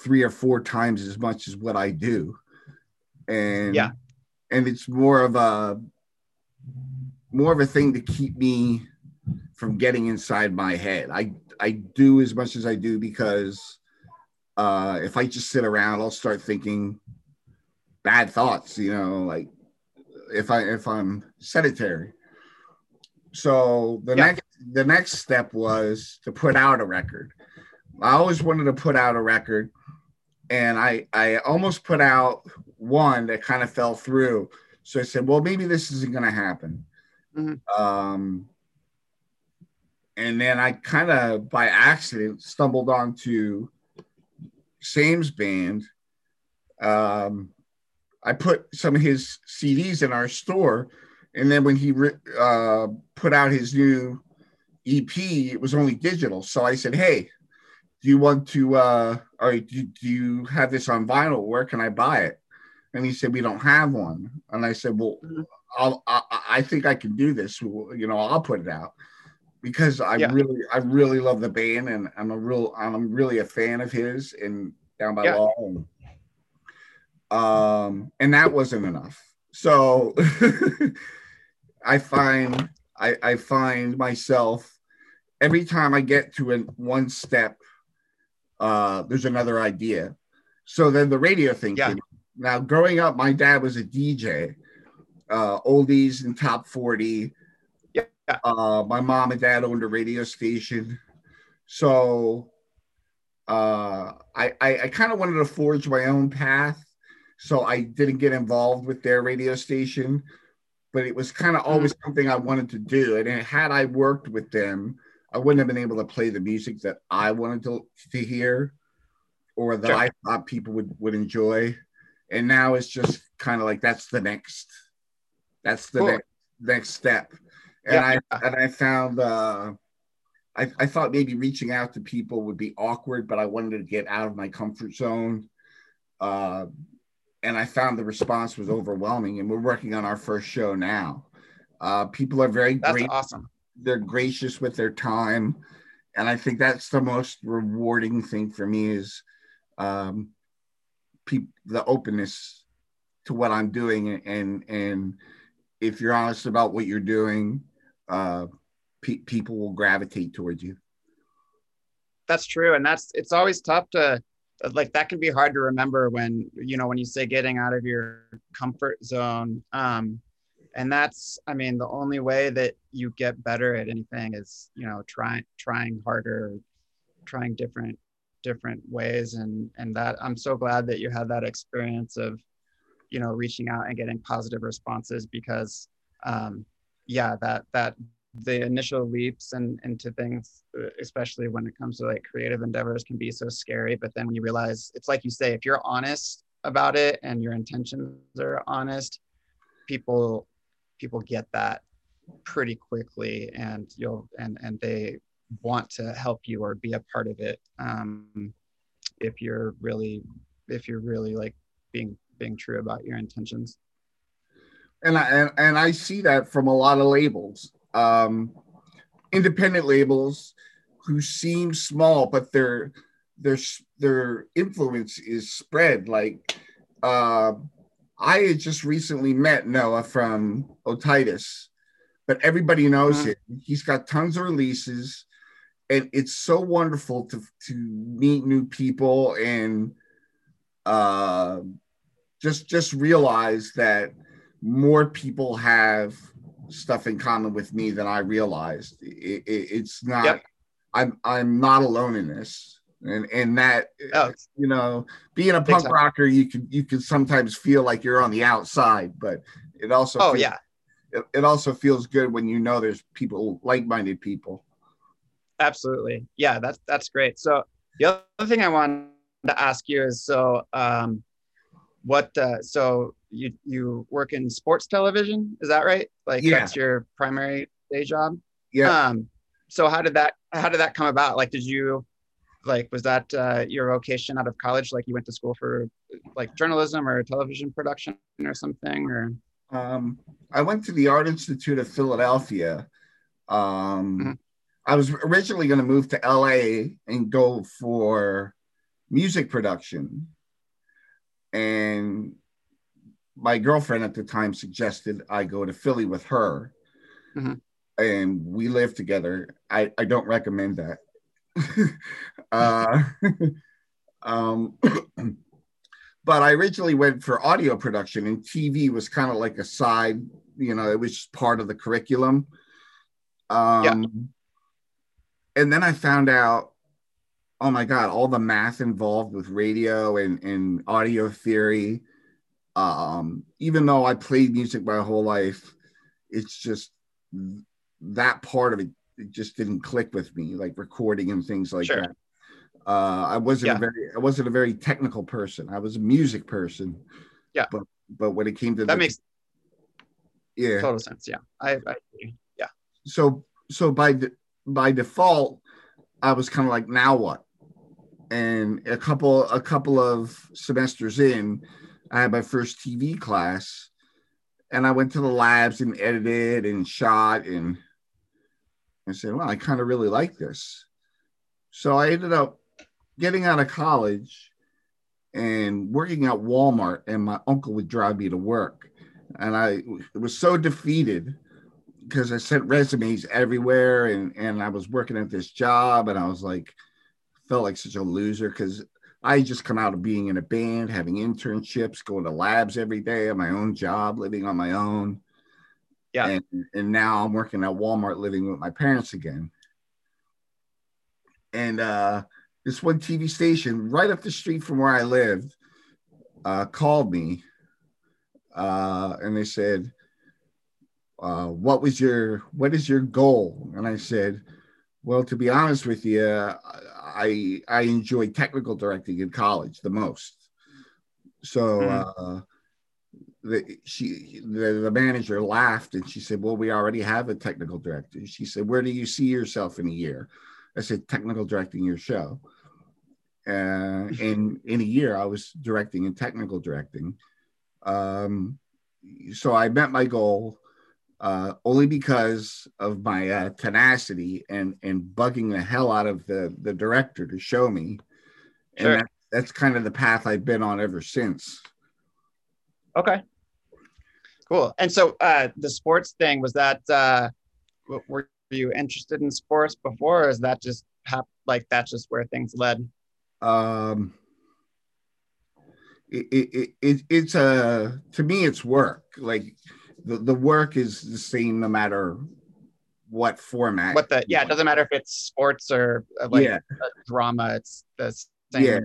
three or four times as much as what I do, and Yeah. and it's more of a more of a thing to keep me from getting inside my head. I I do as much as I do because uh, if I just sit around, I'll start thinking bad thoughts. You know, like if I if I'm sedentary. So the Yeah. next the next step was to put out a record. I always wanted to put out a record, and I I almost put out one that kind of fell through. So I said, well, maybe this isn't going to happen. Mhm. Um, and then I kind of by accident stumbled onto Sam's band. Um, I put some of his CDs in our store, and then when he re- uh, put out his new EP, it was only digital. So I said, "Hey, do you want to? Uh, or do, do you have this on vinyl? Where can I buy it?" And he said, "We don't have one." And I said, "Well, Mhm. I'll, I, I think I can do this. You know, I'll put it out." Because I Yeah. really, I really love the band, and I'm a real, I'm really a fan of his. And down by Yeah. law, and, um, and that wasn't enough. So I find, I, I find myself every time I get to an one step, uh, there's another idea. So then the radio thing Yeah. came. Now, growing up, my dad was a DJ, uh, oldies and top 40. Yeah. Uh, my mom and dad owned a radio station. So uh, I, I, I kind of wanted to forge my own path. So I didn't get involved with their radio station, but it was kind of always something I wanted to do. And had I worked with them, I wouldn't have been able to play the music that I wanted to, to hear or that Sure. I thought people would, would enjoy. And now it's just kind of like that's the next that's the Cool. next next step. And Yeah. I and I found uh I, I thought maybe reaching out to people would be awkward, but I wanted to get out of my comfort zone. Uh, and I found the response was overwhelming. And we're working on our first show now. Uh, people are very That's great awesome. they're gracious with their time and i think that's the most rewarding thing for me is um pe- the openness to what i'm doing and and if you're honest about what you're doing uh pe- people will gravitate towards you That's true. And that's, it's always tough to, like, that can be hard to remember when, you know, when you say getting out of your comfort zone. Um, and that's, I mean, the only way that you get better at anything is, you know, trying, trying harder, trying different, different ways. And, and that I'm so glad that you had that experience of, you know, reaching out and getting positive responses because, um, yeah, that, that the initial leaps and into things, uh, especially when it comes to like creative endeavors, can be so scary. But then when you realize, it's like you say, if you're honest about it and your intentions are honest, people people get that pretty quickly, and you'll and and they want to help you or be a part of it. Um, if you're really if you're really like being being true about your intentions and I and, and I see that from a lot of labels, um, independent labels who seem small, but their their their influence is spread. Like uh, I had just recently met Noah from Otitis, but everybody knows uh-huh. him. He's got tons of releases, and it's so wonderful to to meet new people and uh, just just realize that more people have stuff in common with me than I realized. It, it, it's not. Yep. I'm I'm not alone in this, and and that oh. you know, being a punk rocker, you can you can sometimes feel like you're on the outside, but it also oh feels, yeah, it, it also feels good when you know there's people like-minded people. Absolutely, yeah, that's that's great. So the other thing I wanted to ask you is so um, what uh, so you you work in sports television is that right? Like yeah. that's your primary day job? Yeah. Um so how did that how did that come about? Like did you like was that uh, your vocation out of college? Like you went to school for like journalism or television production or something or? Um i went to the art institute of philadelphia um mm-hmm. I was originally going to move to la and go for music production and my girlfriend at the time suggested I go to Philly with her, mm-hmm. and we live together. I, I don't recommend that. uh, um, but I originally went for audio production, and TV was kind of like a side. You know, it was just part of the curriculum. Um, yeah. And then I found out, oh my God, all the math involved with radio and, and audio theory um, even though I played music my whole life, it's just that part of it, it just didn't click with me, like recording and things like sure. that. Uh, I wasn't yeah. a very I wasn't a very technical person. I was a music person. Yeah. But but when it came to that the, makes yeah total sense. Yeah. I, I yeah. So so by de- by default, I was kind of like now what? And a couple a couple of semesters in, I had my first TV class and I went to the labs and edited and shot and I said, well, I kind of really like this. So I ended up getting out of college and working at Walmart, and my uncle would drive me to work. And I was so defeated because I sent resumes everywhere and, and I was working at this job and I was like, felt like such a loser because I just come out of being in a band, having internships, going to labs every day, at my own job, living on my own. Yeah. And, and now I'm working at Walmart, living with my parents again. And uh, this one TV station right up the street from where I lived uh, called me uh, and they said, uh, what was your, what is your goal? And I said, well, to be honest with you, I I enjoyed technical directing in college the most. So mm. uh, the, she the, the manager laughed and she said, "Well, we already have a technical director." She said, "Where do you see yourself in a year?" I said, "Technical directing your show." Uh, in in a year, I was directing and technical directing. Um, so I met my goal uh, only because of my uh, tenacity and and bugging the hell out of the the director to show me, and sure. that, that's kind of the path I've been on ever since. Okay, cool. And so uh, the sports thing was that uh, were you interested in sports before, or is that just hap- like that's just where things led? Um, it, it, it, it's a to me it's work like the, the work is the same no matter what format. What the yeah, it doesn't matter if it's sports or uh, like yeah. drama. It's the same. Yeah.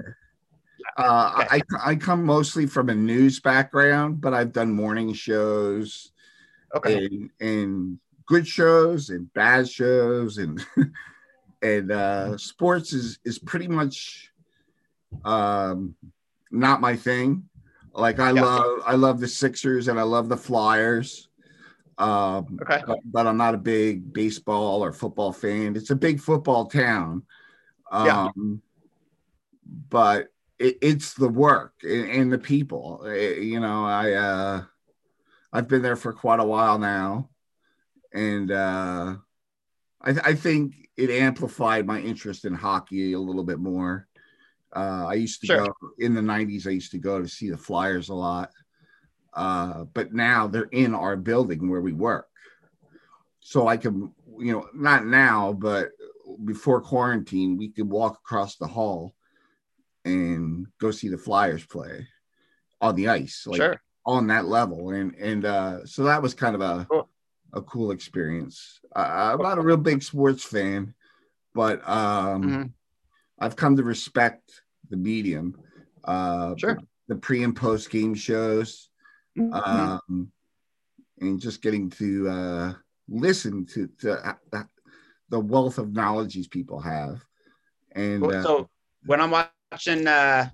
Uh, okay. I, I come mostly from a news background, but I've done morning shows okay. and, and good shows and bad shows and and uh, sports is is pretty much um, not my thing. Like I yeah. love I love the Sixers and I love the Flyers. Um, okay. But, but, I'm not a big baseball or football fan. It's a big football town. Um, yeah. But it, it's the work and, and the people. It, you know, I uh, I've been there for quite a while now, and uh, I, I think it amplified my interest in hockey a little bit more. Uh, I used to sure. go in the '90s. I used to go to see the Flyers a lot, uh, but now they're in our building where we work, so I can, you know, not now, but before quarantine, we could walk across the hall and go see the Flyers play on the ice, like sure. on that level, and and uh, so that was kind of a cool. a cool experience. Uh, I'm not a real big sports fan, but um, mm-hmm. I've come to respect the medium. Uh, sure. The pre and post game shows, mm-hmm. um, and just getting to uh, listen to, to uh, the wealth of knowledge these people have. And cool. so uh, when I'm watching uh,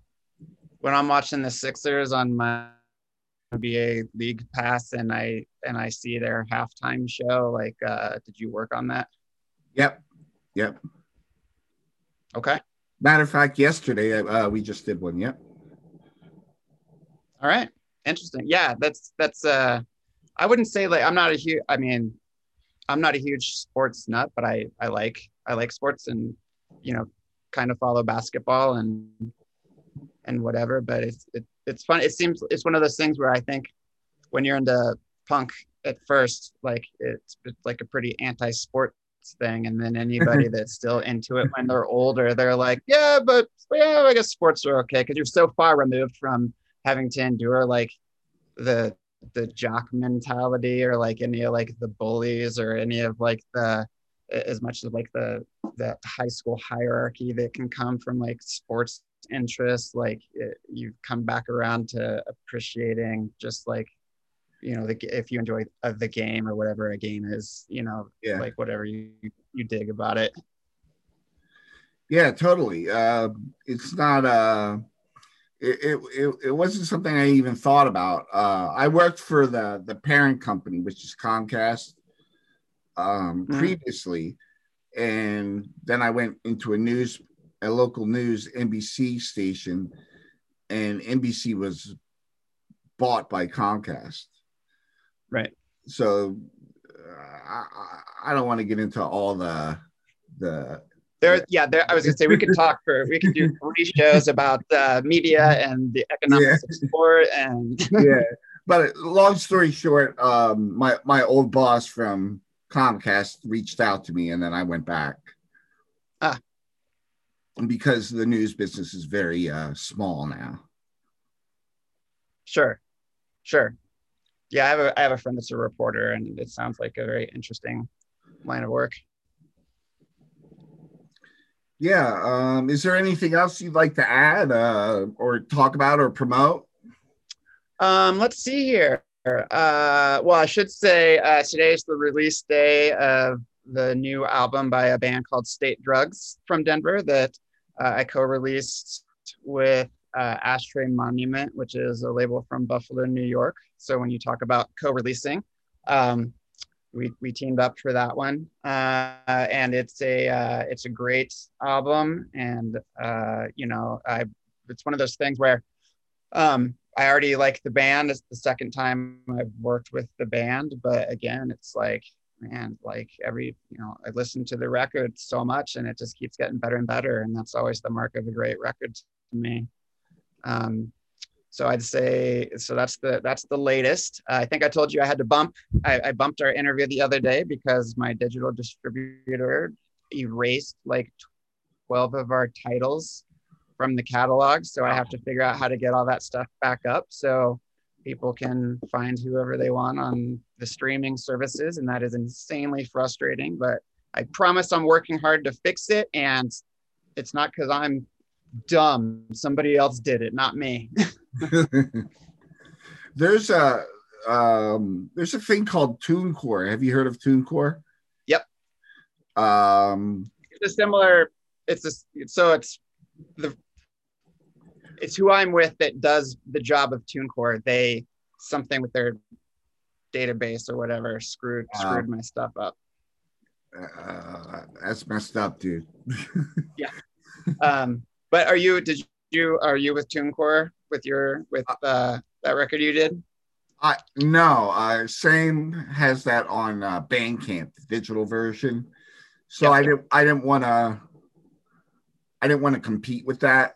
when I'm watching the Sixers on my NBA League Pass and I and I see their halftime show. Like, uh, did you work on that? Yep, yep. Okay. Matter of fact, yesterday uh, we just did one. Yep. All right. Interesting. Yeah, that's that's. uh I wouldn't say like I'm not a huge. I mean, I'm not a huge sports nut, but I I like I like sports and you know kind of follow basketball and and whatever. But it's it, it's fun. It seems it's one of those things where I think when you're into punk at first, like it's, it's like a pretty anti-sport thing, and then anybody that's still into it when they're older, they're like, yeah, but yeah, I guess sports are okay. Because you're so far removed from having to endure like the the jock mentality or like any of like the bullies or any of like the as much as like the the high school hierarchy that can come from like sports interests like it, you come back around to appreciating just like you know the, if you enjoy uh, the game or whatever a game is you know yeah. like whatever you you dig about it yeah totally uh it's not uh it, it, it wasn't something I even thought about. Uh, I worked for the the parent company, which is Comcast, um, mm. previously, and then I went into a news a local news NBC station, and NBC was bought by Comcast. Right. So uh, I, I don't want to get into all the the there yeah there i was gonna say we could talk for we could do three shows about uh, media and the economics yeah. of sport and yeah but long story short um my my old boss from comcast reached out to me and then i went back ah because the news business is very uh, small now. Sure, sure. Yeah, I have a I have a friend that's a reporter, and it sounds like a very interesting line of work. Yeah. Um, is there anything else you'd like to add, uh, or talk about, or promote? Um, let's see here. Uh, well, I should say uh, today is the release day of the new album by a band called State Drugs from Denver that uh, I co-released with uh, Ashtray Monument, which is a label from Buffalo, New York. So when you talk about co-releasing, um, we, we teamed up for that one, uh, and it's a uh, it's a great album, and uh, you know I it's one of those things where um, I already like the band. It's the second time I've worked with the band, but again, it's like man, like every, you know, I listen to the record so much and it just keeps getting better and better. And that's always the mark of a great record to me. Um, so I'd say, so that's the, that's the latest. Uh, I think I told you I had to bump, I, I bumped our interview the other day because my digital distributor erased like 12 of our titles from the catalog. So I have to figure out how to get all that stuff back up. So people can find whoever they want on the streaming services and that is insanely frustrating but i promise i'm working hard to fix it and it's not because i'm dumb somebody else did it not me there's a um, there's a thing called TuneCore. Have you heard of TuneCore? Yep. Um, it's a similar. It's a so it's the it's who I'm with that does the job of TuneCore. They something with their database or whatever screwed screwed my stuff up. Uh, that's messed up, dude. yeah. Um, but are you? Did you? Are you with TuneCore with your with uh, that record you did? I no. Uh, Sam has that on uh, Bandcamp, the digital version. So yep. I didn't. I didn't want to. I didn't want to compete with that.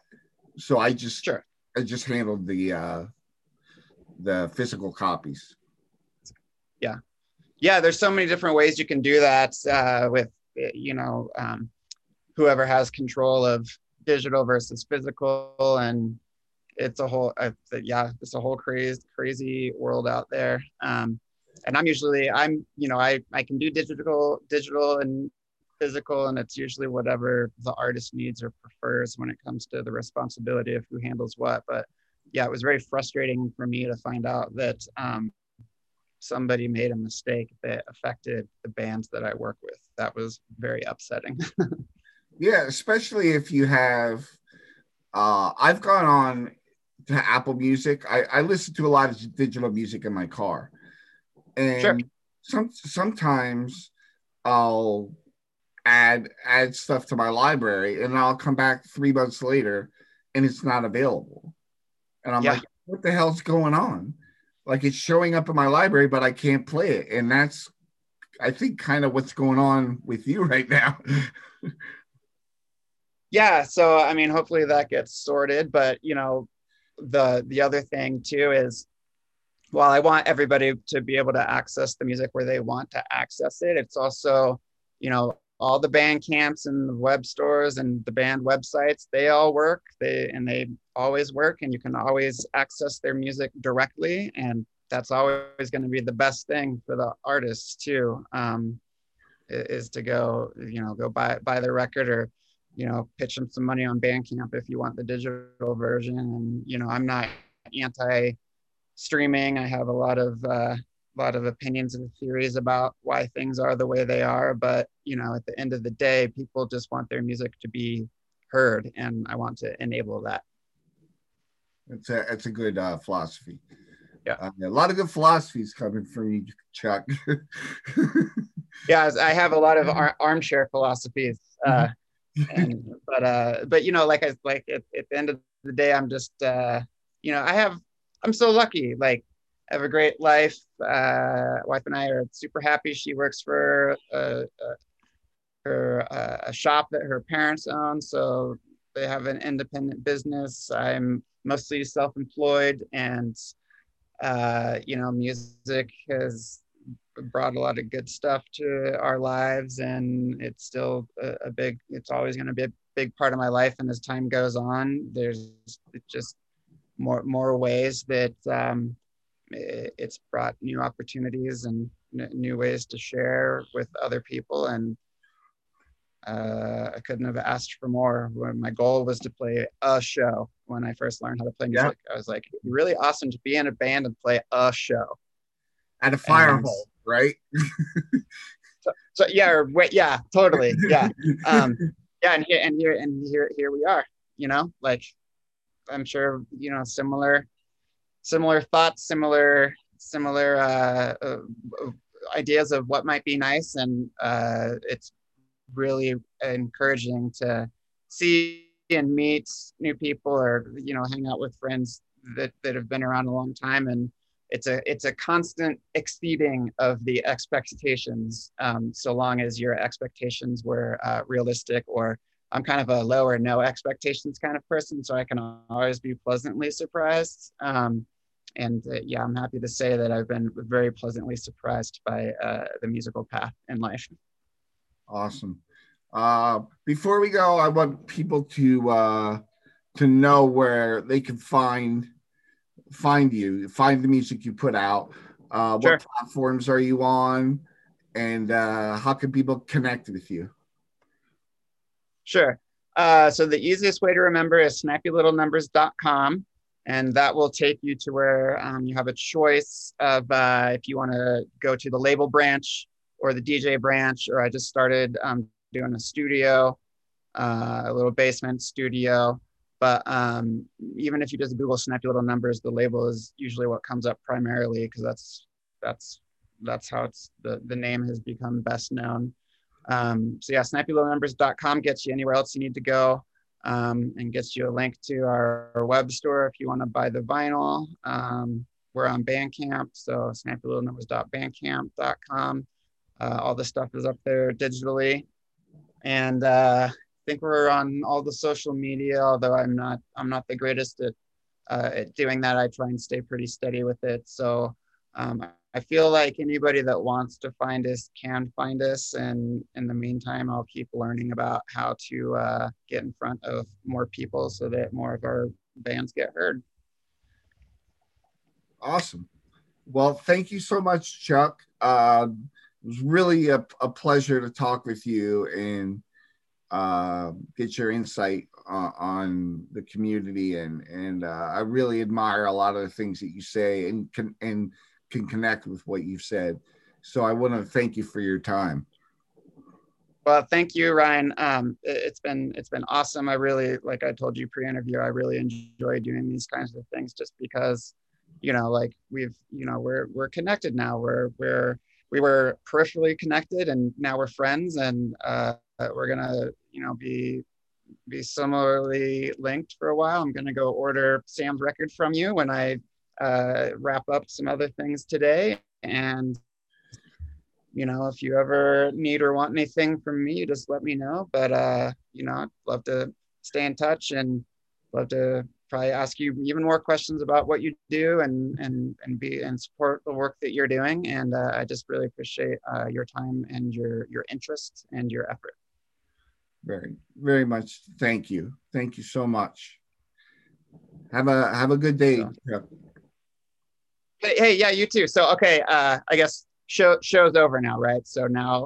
So I just. Sure. I just handled the uh, the physical copies. Yeah, yeah. There's so many different ways you can do that uh, with you know um, whoever has control of digital versus physical and it's a whole yeah it's a whole crazy crazy world out there. Um, and i'm usually i'm you know i i can do digital digital and physical and it's usually whatever the artist needs or prefers when it comes to the responsibility of who handles what. But yeah it was very frustrating for me to find out that um, somebody made a mistake that affected the bands that i work with. That was very upsetting yeah especially if you have uh, i've gone on to apple music I, I listen to a lot of digital music in my car and sure. some sometimes i'll add add stuff to my library and I'll come back three months later and it's not available. And I'm yeah. like, what the hell's going on? Like it's showing up in my library, but I can't play it. And that's I think kind of what's going on with you right now. Yeah. So I mean hopefully that gets sorted. But you know, the the other thing too is while I want everybody to be able to access the music where they want to access it, it's also, you know, all the Bandcamps and the web stores and the band websites they all work they and they always work and you can always access their music directly and that's always going to be the best thing for the artists too um, is to go you know go buy buy the record or you know pitch them some money on bandcamp if you want the digital version. And you know i'm not anti streaming i have a lot of uh, a lot of opinions and theories about why things are the way they are. But you know at the end of the day people just want their music to be heard and i want to enable that. It's a it's a good uh, philosophy. Yeah. Uh, a lot of good philosophies coming from you chuck. Yeah i have a lot of ar- armchair philosophies uh, but uh but you know like i like at, at the end of the day i'm just uh you know i have i'm so lucky like have a great life. Uh, wife and I are super happy. She works for uh, a, her uh, a shop that her parents own, so they have an independent business. I'm mostly self-employed, and uh, you know, music has brought a lot of good stuff to our lives, and it's still a, a big. It's always going to be a big part of my life, and as time goes on, there's just more more ways that um, it's brought new opportunities and n- new ways to share with other people and uh, I couldn't have asked for more. When my goal was to play a show when I first learned how to play music, yeah. I was like, really awesome to be in a band and play a show at a fire and, hall, right? so, so, yeah, wait, yeah, totally, yeah, um, yeah, and here and here and here here we are. You know, like I'm sure you know similar similar thoughts, similar similar uh, uh, ideas of what might be nice, and uh, it's really encouraging to see and meet new people, or you know, hang out with friends that that have been around a long time, and it's a it's a constant exceeding of the expectations, um, so long as your expectations were uh, realistic or I'm kind of a low or no expectations kind of person, so I can always be pleasantly surprised. Um, and uh, yeah, I'm happy to say that I've been very pleasantly surprised by uh, the musical path in life. Awesome. Uh, before we go, I want people to uh, to know where they can find find you, find the music you put out. Uh, sure. What platforms are you on, and uh, how can people connect with you? Sure. Uh, so the easiest way to remember is snappylittlenumbers.com and that will take you to where um, you have a choice of uh, if you want to go to the label branch or the DJ branch, or I just started um, doing a studio, uh, a little basement studio. But um, even if you just Google Snappy Little Numbers, the label is usually what comes up primarily because that's that's that's how it's the the name has become best known. Um, so yeah, snappylittlenumbers.com gets you anywhere else you need to go um, and gets you a link to our, our web store if you want to buy the vinyl. Um, we're on Bandcamp, so snappylittlenumbers.bandcamp.com. Uh, all the stuff is up there digitally, and uh, think we're on all the social media. Although I'm not, I'm not the greatest at, uh, at doing that. I try and stay pretty steady with it. So um, I feel like anybody that wants to find us can find us. And in the meantime, I'll keep learning about how to uh, get in front of more people so that more of our bands get heard. Awesome. Well, thank you so much, Chuck. Uh, it was really a, a, pleasure to talk with you and uh, get your insight on the community. And and uh, I really admire a lot of the things that you say and can and can connect with what you've said. So I want to thank you for your time. Well, thank you, Ryan. Um, it's been it's been awesome. I really, like I told you pre-interview, I really enjoy doing these kinds of things just because, you know, like we've, you know, we're we're connected now. We're we're we were peripherally connected, and now we're friends, and uh, we're gonna, you know, be be similarly linked for a while. I'm gonna go order Sam's record from you when I uh, wrap up some other things today. And, you know, if you ever need or want anything from me, you just let me know. But, uh, you know, I'd love to stay in touch and love to probably ask you even more questions about what you do and and and be and support the work that you're doing and uh, i just really appreciate uh, your time and your your interest and your effort very very much thank you thank you so much have a have a good day so, Hey, hey, yeah, you too. So, okay, uh, I guess show show's over now, right? So now